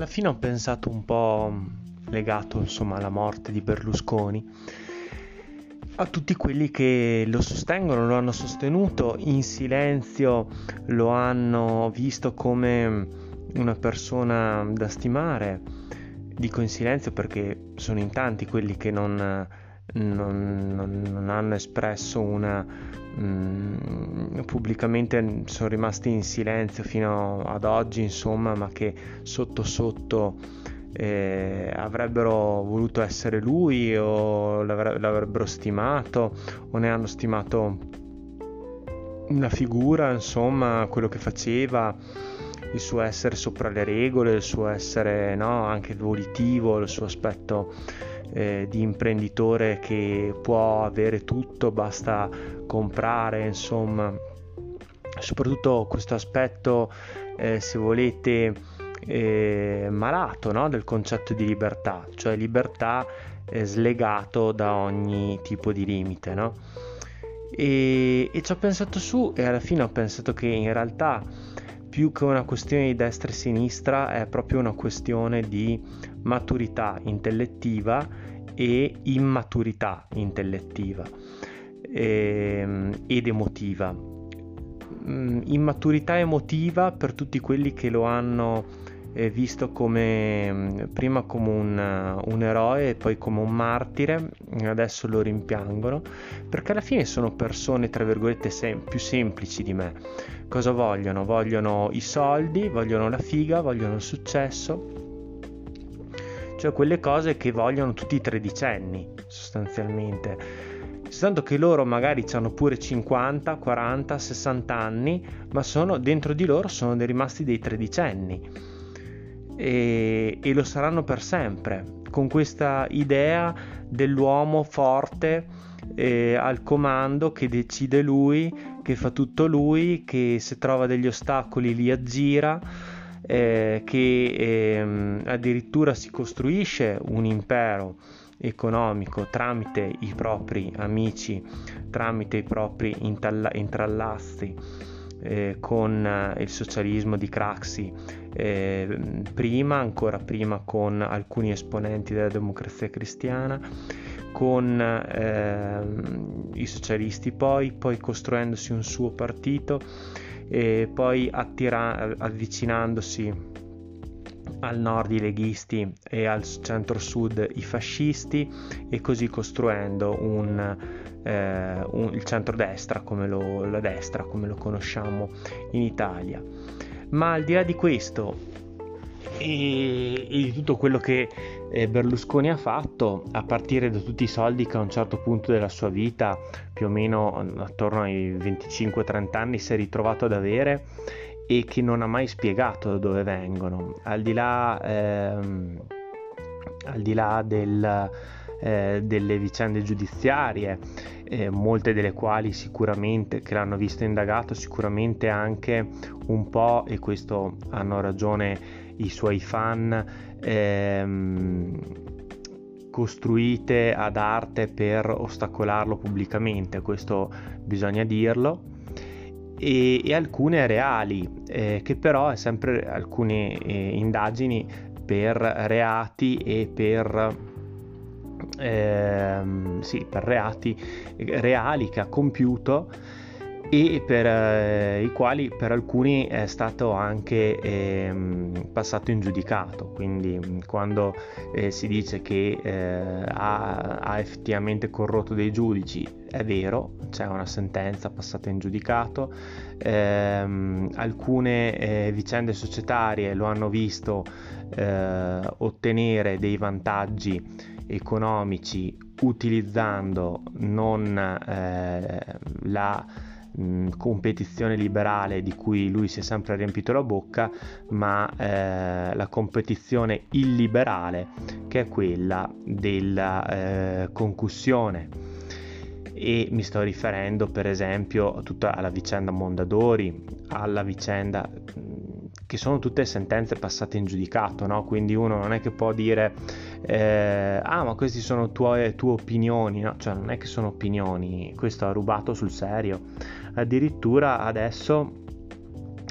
Alla fine ho pensato un po' legato insomma alla morte di Berlusconi a tutti quelli che lo sostengono, lo hanno sostenuto in silenzio, lo hanno visto come una persona da stimare. Dico in silenzio perché sono in tanti quelli che non, non, non, non hanno espresso una mh, pubblicamente sono rimasti in silenzio fino ad oggi insomma ma che sotto sotto eh, avrebbero voluto essere lui o l'avrebbero stimato o ne hanno stimato una figura, insomma, quello che faceva, il suo essere sopra le regole, il suo essere no, anche volitivo, il suo aspetto eh, di imprenditore che può avere tutto, basta comprare, insomma, soprattutto questo aspetto, eh, se volete, eh, malato no? del concetto di libertà, cioè libertà eh, slegato da ogni tipo di limite. No? E, e ci ho pensato su e alla fine ho pensato che in realtà più che una questione di destra e sinistra è proprio una questione di maturità intellettiva e immaturità intellettiva e, ehm, ed emotiva. Mm, immaturità emotiva per tutti quelli che lo hanno visto come mm, prima come un, un, eroe e poi come un martire, adesso lo rimpiangono, perché alla fine sono persone tra virgolette sem- più semplici di me. Cosa vogliono? Vogliono i soldi, vogliono la figa, vogliono il successo, cioè quelle cose che vogliono tutti i tredicenni sostanzialmente. Soltanto che loro magari hanno pure 50, 40, 60 anni, ma sono, dentro di loro sono rimasti dei tredicenni e, e lo saranno per sempre, con questa idea dell'uomo forte eh, al comando che decide lui, che fa tutto lui, che se trova degli ostacoli li aggira, eh, che eh, addirittura si costruisce un impero economico tramite i propri amici, tramite i propri intalla- intrallazzi eh, con eh, il socialismo di Craxi, eh, prima, ancora prima con alcuni esponenti della democrazia cristiana, con eh, i socialisti poi, poi costruendosi un suo partito e poi attira- avvicinandosi al nord i leghisti e al centro-sud i fascisti e così costruendo un eh, un, il centrodestra come lo, la destra come lo conosciamo in Italia. Ma al di là di questo e, e di tutto quello che eh, Berlusconi ha fatto, a partire da tutti i soldi che a un certo punto della sua vita, più o meno attorno ai 25-30 anni, si è ritrovato ad avere e che non ha mai spiegato da dove vengono, al di là, ehm, al di là del eh, delle vicende giudiziarie, eh, molte delle quali sicuramente che l'hanno visto indagato, sicuramente anche un po', e questo hanno ragione i suoi fan, ehm, costruite ad arte per ostacolarlo pubblicamente, questo bisogna dirlo. E, e alcune reali, eh, che però è sempre alcune eh, indagini per reati e per ehm, sì, per reati reali che ha compiuto e per eh, i quali per alcuni è stato anche eh, passato in giudicato. Quindi quando eh, si dice che eh, ha, ha, effettivamente corrotto dei giudici, è vero, c'è una sentenza passata in giudicato. Ehm, alcune eh, vicende societarie lo hanno visto eh, ottenere dei vantaggi economici utilizzando non la mh, competizione liberale di cui lui si è sempre riempito la bocca, ma eh, la competizione illiberale che è quella della eh, concussione e mi sto riferendo per esempio a tutta alla vicenda Mondadori, alla vicenda che sono tutte sentenze passate in giudicato, no? quindi uno non è che può dire eh, ah ma queste sono tue, tue opinioni, no? cioè non è che sono opinioni, questo ha rubato sul serio, addirittura adesso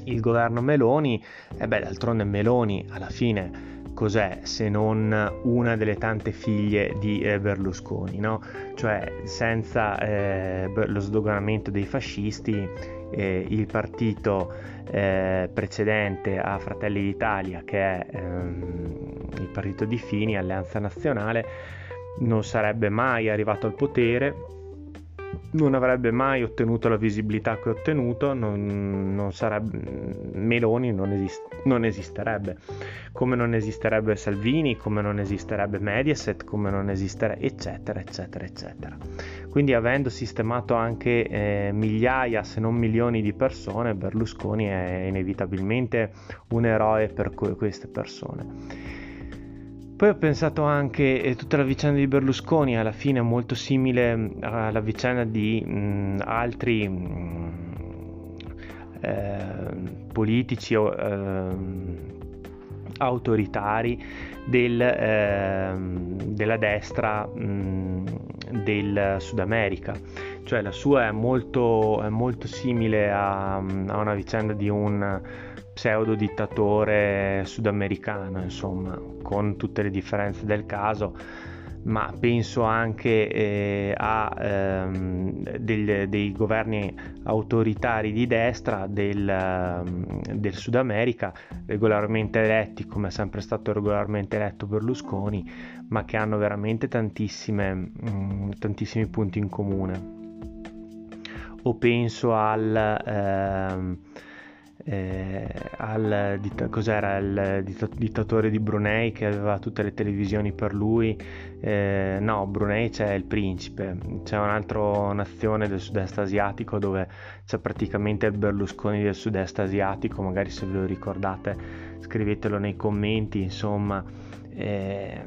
il governo Meloni, e eh beh d'altronde Meloni alla fine cos'è se non una delle tante figlie di eh, Berlusconi, no? Cioè senza eh, lo sdoganamento dei fascisti eh, il partito eh, precedente a Fratelli d'Italia, che è ehm, il partito di Fini, Alleanza Nazionale, non sarebbe mai arrivato al potere, non avrebbe mai ottenuto la visibilità che ha ottenuto, non, non sarebbe, Meloni non, esist, non, esisterebbe, come non esisterebbe Salvini, come non esisterebbe Mediaset, come non esisterebbe, eccetera, eccetera, eccetera. Quindi avendo sistemato anche eh, migliaia, se non milioni di persone, Berlusconi è inevitabilmente un eroe per que- queste persone. Poi ho pensato anche eh, tutta la vicenda di Berlusconi, alla fine molto simile mm, alla vicenda di mh, mm, altri mh, mm, eh, politici o eh, autoritari del, eh, della destra mh, del Sud America. Cioè la sua è molto, è molto simile a, a una vicenda di un pseudo dittatore sudamericano, insomma, con tutte le differenze del caso, ma penso anche eh, a ehm, del, dei governi autoritari di destra del, ehm, del, Sud America, regolarmente eletti, come è sempre stato regolarmente eletto Berlusconi, ma che hanno veramente mh, mm, tantissimi punti in comune. O penso al... Ehm, eh, al cos'era il dittatore di Brunei che aveva tutte le televisioni per lui. Eh, no Brunei c'è il principe c'è un'altra nazione del sud-est asiatico dove c'è praticamente il Berlusconi del sud-est asiatico magari se ve lo ricordate scrivetelo nei commenti insomma eh,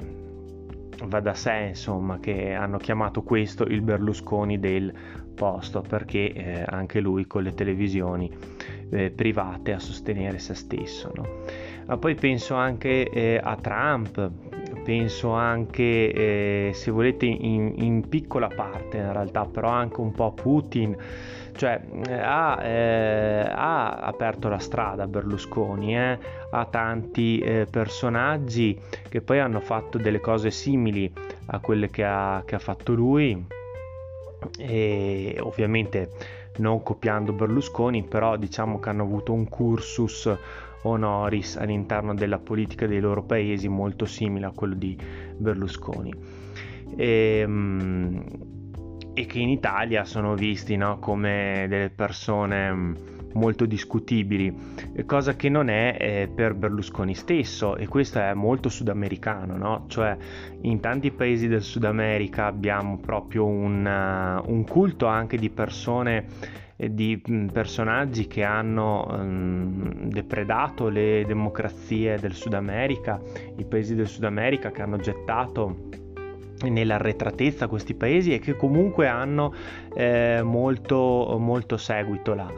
va da sé insomma che hanno chiamato questo il Berlusconi del posto perché eh, anche lui con le televisioni eh, private a sostenere se stesso. No? Ma poi penso anche eh, a Trump, penso anche, eh, se volete, in, in, piccola parte in realtà, però anche un po' a Putin, cioè ha, eh, ha, aperto la strada Berlusconi eh, a tanti eh, personaggi che poi hanno fatto delle cose simili a quelle che ha, che ha fatto lui e ovviamente non copiando Berlusconi, però diciamo che hanno avuto un cursus honoris all'interno della politica dei loro paesi molto simile a quello di Berlusconi. E, ehm, e che in Italia sono visti no, come delle persone molto discutibili, cosa che non è eh, per Berlusconi stesso e questo è molto sudamericano, no? cioè in tanti paesi del Sud America abbiamo proprio un, uh, un culto anche di persone e di personaggi che hanno um, depredato le democrazie del Sud America, i paesi del Sud America che hanno gettato nell'arretratezza questi paesi e che comunque hanno eh, molto, molto seguito là.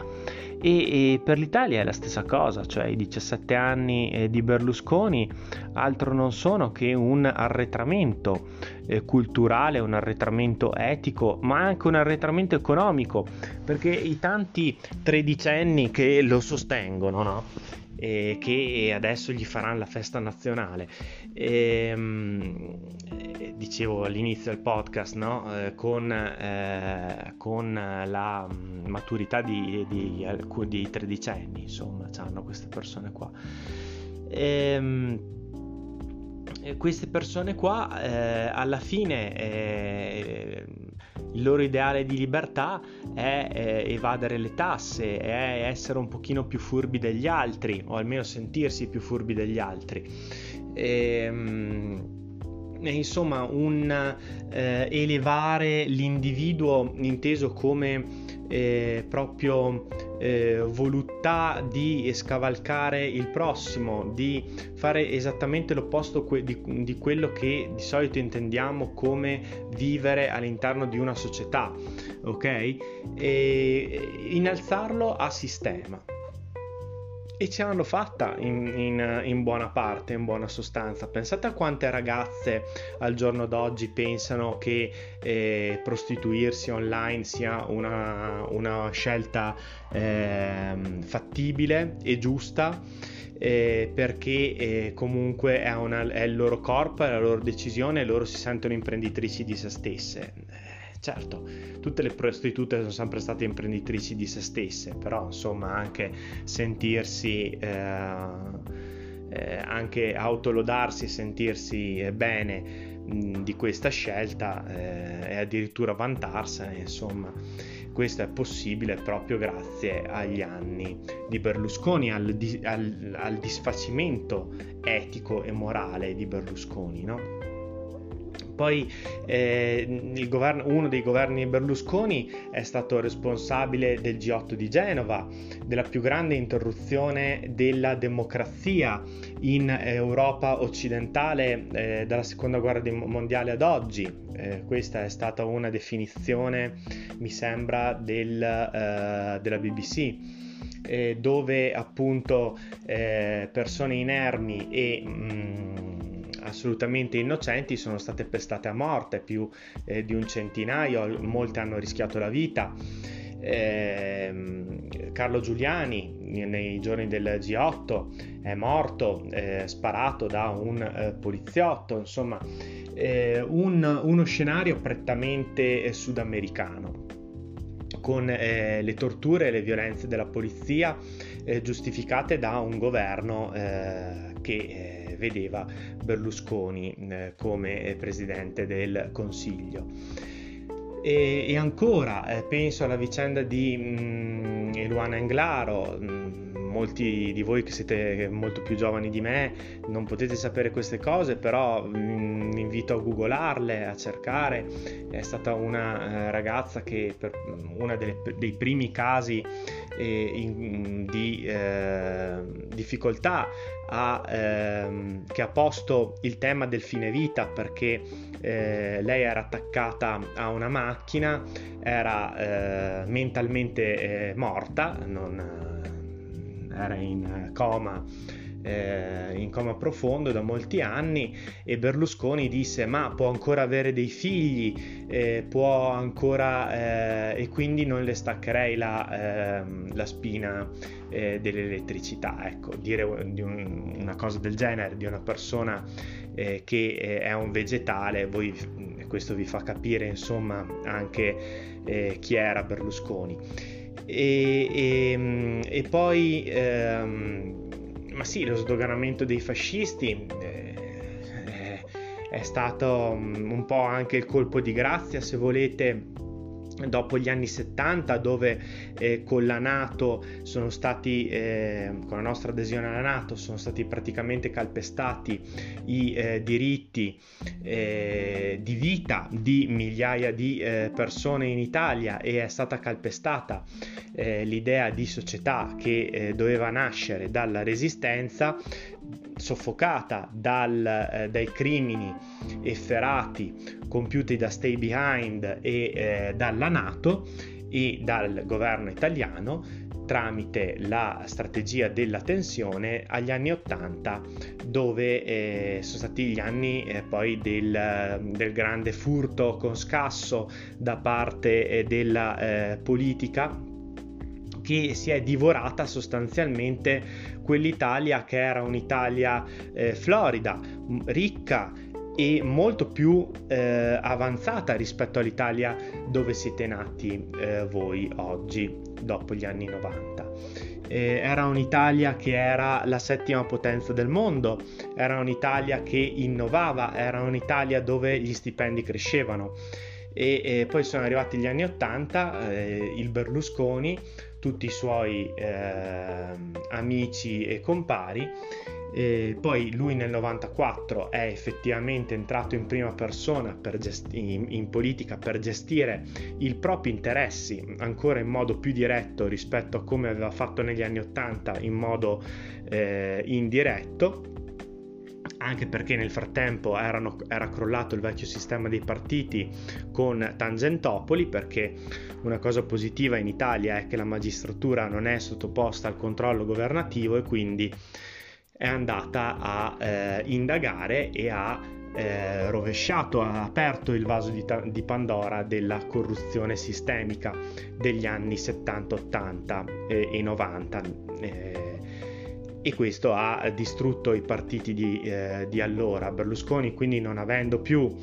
E, e, per l'Italia è la stessa cosa, cioè i 17 anni eh, di Berlusconi altro non sono che un arretramento eh, culturale, un arretramento etico, ma anche un arretramento economico, perché i tanti tredicenni che lo sostengono, no? che adesso gli faranno la festa nazionale. E, ehm, eh, dicevo all'inizio del podcast, no? eh, con, eh, con, la maturità di, di, di, di tredicenni, insomma, hanno queste persone qua. Ehm, e, queste persone qua eh, alla fine eh, il loro ideale di libertà è eh, evadere le tasse, è essere un pochino più furbi degli altri, o almeno sentirsi più furbi degli altri. E, ehm, insomma, un eh, elevare l'individuo inteso come eh, proprio eh, voluttà di scavalcare il prossimo, di fare esattamente l'opposto que- di, di quello che di solito intendiamo come vivere all'interno di una società, ok? E innalzarlo a sistema e ce l'hanno fatta in, in, in, buona parte, in buona sostanza. Pensate a quante ragazze al giorno d'oggi pensano che eh, prostituirsi online sia una, una scelta eh, fattibile e giusta. Eh, perché eh, comunque è, una, è, il loro corpo, è la loro decisione e loro si sentono imprenditrici di se stesse Certo, tutte le prostitute sono sempre state imprenditrici di se stesse, però insomma anche sentirsi, eh, eh, anche autolodarsi, sentirsi eh, bene mh, di questa scelta eh, e addirittura vantarsene, insomma questo è possibile proprio grazie agli anni di Berlusconi, al, al, al disfacimento etico e morale di Berlusconi, no? Poi eh, governo, uno dei governi Berlusconi è stato responsabile del G8 di Genova, della più grande interruzione della democrazia in Europa occidentale eh, dalla seconda guerra mondiale ad oggi. Eh, questa è stata una definizione, mi sembra, del, eh, della BBC. Eh, dove appunto eh, persone inermi e mh, mm, assolutamente innocenti sono state pestate a morte, più eh, di un centinaio, molte hanno rischiato la vita. Eh, Carlo Giuliani nei giorni del G8 è morto eh, sparato da un eh, poliziotto, insomma eh, un, uno scenario prettamente sudamericano con eh, le torture e le violenze della polizia eh, giustificate da un governo che vedeva Berlusconi eh, come presidente del Consiglio. E, e ancora eh, penso alla vicenda di mh, mm, Eluana Englaro. Mm, molti di voi che siete molto più giovani di me non potete sapere queste cose, però vi mm, invito a googolarle, a cercare. È stata una eh, ragazza che per uno dei primi casi eh, in, di eh, difficoltà ha, ehm, che ha posto il tema del fine vita perché eh, lei era attaccata a una macchina, era eh, mentalmente eh, morta, non, era in coma eh, in coma profondo da molti anni e Berlusconi disse ma può ancora avere dei figli, eh, può ancora eh, e quindi non le staccherei la, ehm, la spina eh, dell'elettricità. Ecco, dire un, una cosa del genere di una persona eh, che è un vegetale, voi, questo vi fa capire insomma anche chi era Berlusconi. E, e, e poi ehm, ma sì, lo sdoganamento dei fascisti eh, è stato mm, un po' anche il colpo di grazia, se volete, dopo gli anni 70 dove eh, con la Nato sono stati eh, con la nostra adesione alla Nato sono stati praticamente calpestati i eh, diritti eh, di vita di migliaia di eh, persone in Italia e è stata calpestata eh, l'idea di società che doveva nascere dalla resistenza soffocata dal, dai crimini efferati compiuti da Stay Behind e eh, dalla Nato e dal governo italiano tramite la strategia della tensione agli anni 80 dove eh, sono stati gli anni eh, poi del, del, grande furto con scasso da parte eh, della eh, politica che si è divorata sostanzialmente quell'Italia che era un'Italia eh, florida, ricca e molto più eh, avanzata rispetto all'Italia dove siete nati eh, voi oggi, dopo gli anni 90. Eh, era un'Italia che era la settima potenza del mondo, era un'Italia che innovava, era un'Italia dove gli stipendi crescevano. E, e poi sono arrivati gli anni 80, eh, il Berlusconi, tutti i suoi ehm, amici e compari. E poi lui nel 94 è effettivamente entrato in prima persona gesti- in, in, politica per gestire i propri interessi ancora in modo più diretto rispetto a come aveva fatto negli anni 80 in modo eh, indiretto anche perché nel frattempo erano, era crollato il vecchio sistema dei partiti con Tangentopoli, perché una cosa positiva in Italia è che la magistratura non è sottoposta al controllo governativo e quindi è andata a eh, indagare e ha eh, rovesciato, ha aperto il vaso di, di, Pandora della corruzione sistemica degli anni 70, 80 eh, e 90. Eh, e questo ha distrutto i partiti di, eh, di, allora. Berlusconi, quindi non avendo più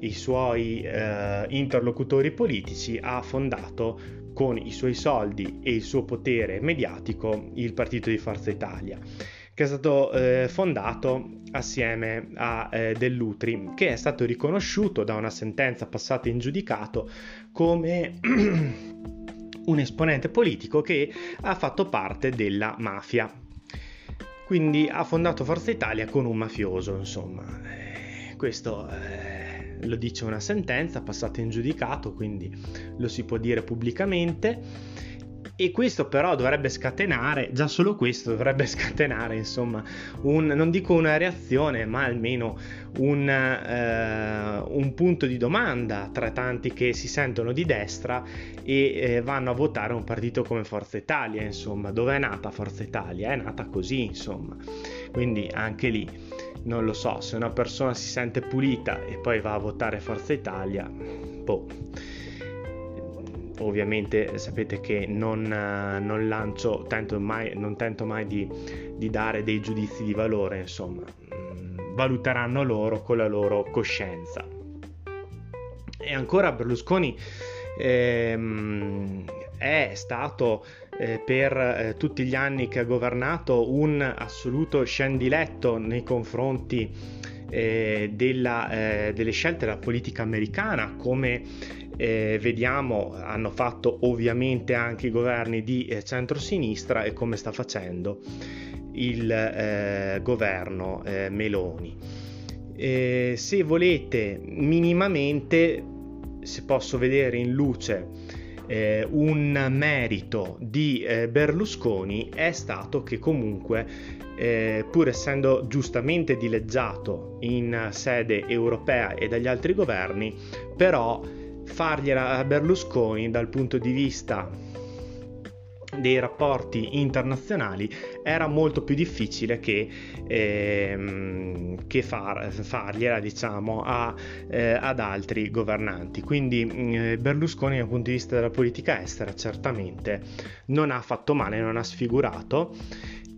i suoi eh, interlocutori politici, ha fondato con i suoi soldi e il suo potere mediatico il partito di Forza Italia, che è stato eh, fondato assieme a eh, Dell'Utri, che è stato riconosciuto da una sentenza passata in giudicato come un esponente politico che ha fatto parte della mafia quindi ha fondato Forza Italia con un mafioso, insomma. Eh, questo eh, lo dice una sentenza passata in giudicato, quindi lo si può dire pubblicamente e questo però dovrebbe scatenare, già solo questo dovrebbe scatenare, insomma, un, non dico una reazione, ma almeno un, eh, un punto di domanda tra tanti che si sentono di destra e eh, vanno a votare un partito come Forza Italia, insomma, dove è nata Forza Italia? È nata così, insomma. Quindi anche lì non lo so, se una persona si sente pulita e poi va a votare Forza Italia, boh ovviamente sapete che non, non lancio, tento mai, non tento mai di, di, dare dei giudizi di valore, insomma, mm, valuteranno loro con la loro coscienza. E ancora Berlusconi ehm, è stato eh, per eh, tutti gli anni che ha governato un assoluto scendiletto nei confronti eh, della, eh, delle scelte della politica americana, come eh, vediamo hanno fatto ovviamente anche i governi di eh, centrosinistra e come sta facendo il eh, governo eh, Meloni. se volete minimamente, se posso vedere in luce eh, un merito di eh, Berlusconi è stato che comunque eh, pur essendo giustamente dileggiato in sede europea e dagli altri governi, però fargliela a Berlusconi dal punto di vista dei rapporti internazionali era molto più difficile che, ehm, che far, fargliela diciamo a, eh, ad altri governanti. Quindi eh, Berlusconi dal punto di vista della politica estera certamente non ha fatto male non ha sfigurato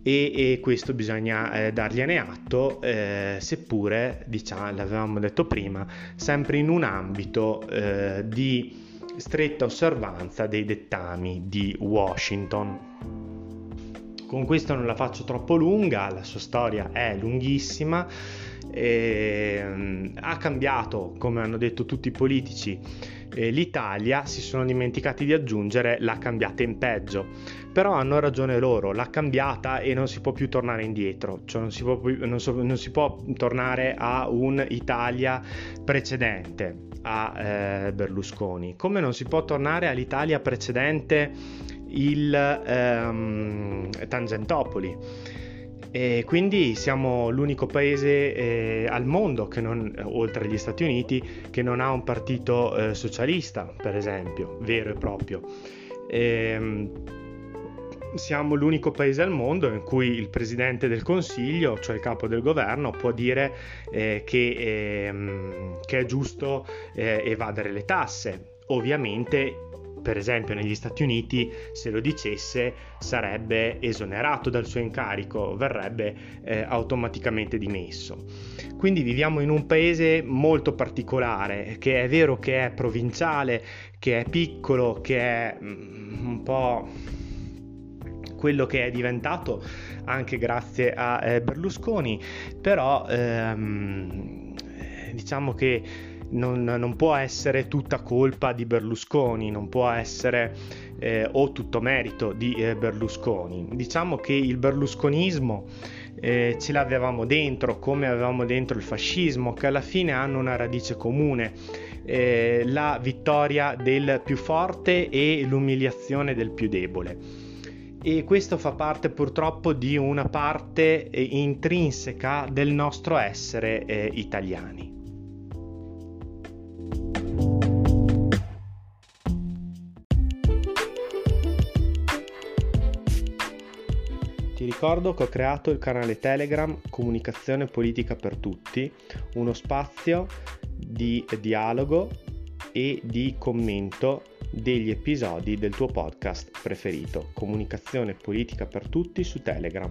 e, e questo bisogna eh, dargliene atto, eh, seppure, diciamo, l'avevamo detto prima, sempre in un ambito eh, di stretta osservanza dei dettami di Washington. Con questo non la faccio troppo lunga, la sua storia è lunghissima, eh, ha cambiato, come hanno detto tutti i politici, eh, l'Italia, si sono dimenticati di aggiungere l'ha cambiata in peggio. Però hanno ragione loro, l'ha cambiata e non si può più tornare indietro, cioè non si può, non so, non si può tornare a un'Italia precedente a eh, Berlusconi, come non si può tornare all'Italia precedente il ehm, Tangentopoli e quindi siamo l'unico paese eh, al mondo, non, oltre agli Stati Uniti, che non ha un partito eh, socialista, per esempio, vero e proprio. E, ehm, siamo l'unico paese al mondo in cui il presidente del consiglio, cioè il capo del governo, può dire eh, che, ehm, che, è giusto eh, evadere le tasse. Ovviamente per esempio negli Stati Uniti se lo dicesse sarebbe esonerato dal suo incarico, verrebbe eh, automaticamente dimesso. Quindi viviamo in un paese molto particolare, che è vero che è provinciale, che è piccolo, che è mm, un po' quello che è diventato anche grazie a eh, Berlusconi, però ehm, diciamo che non, non, può essere tutta colpa di Berlusconi, non può essere eh, o tutto merito di eh, Berlusconi. Diciamo che il berlusconismo eh, ce l'avevamo dentro, come avevamo dentro il fascismo, che alla fine hanno una radice comune, eh, la vittoria del più forte e l'umiliazione del più debole. E questo fa parte purtroppo di una parte eh, intrinseca del nostro essere eh, italiani. Ti ricordo che ho creato il canale Telegram Comunicazione Politica per Tutti, uno spazio di dialogo e di commento degli episodi del tuo podcast preferito, Comunicazione Politica per Tutti su Telegram.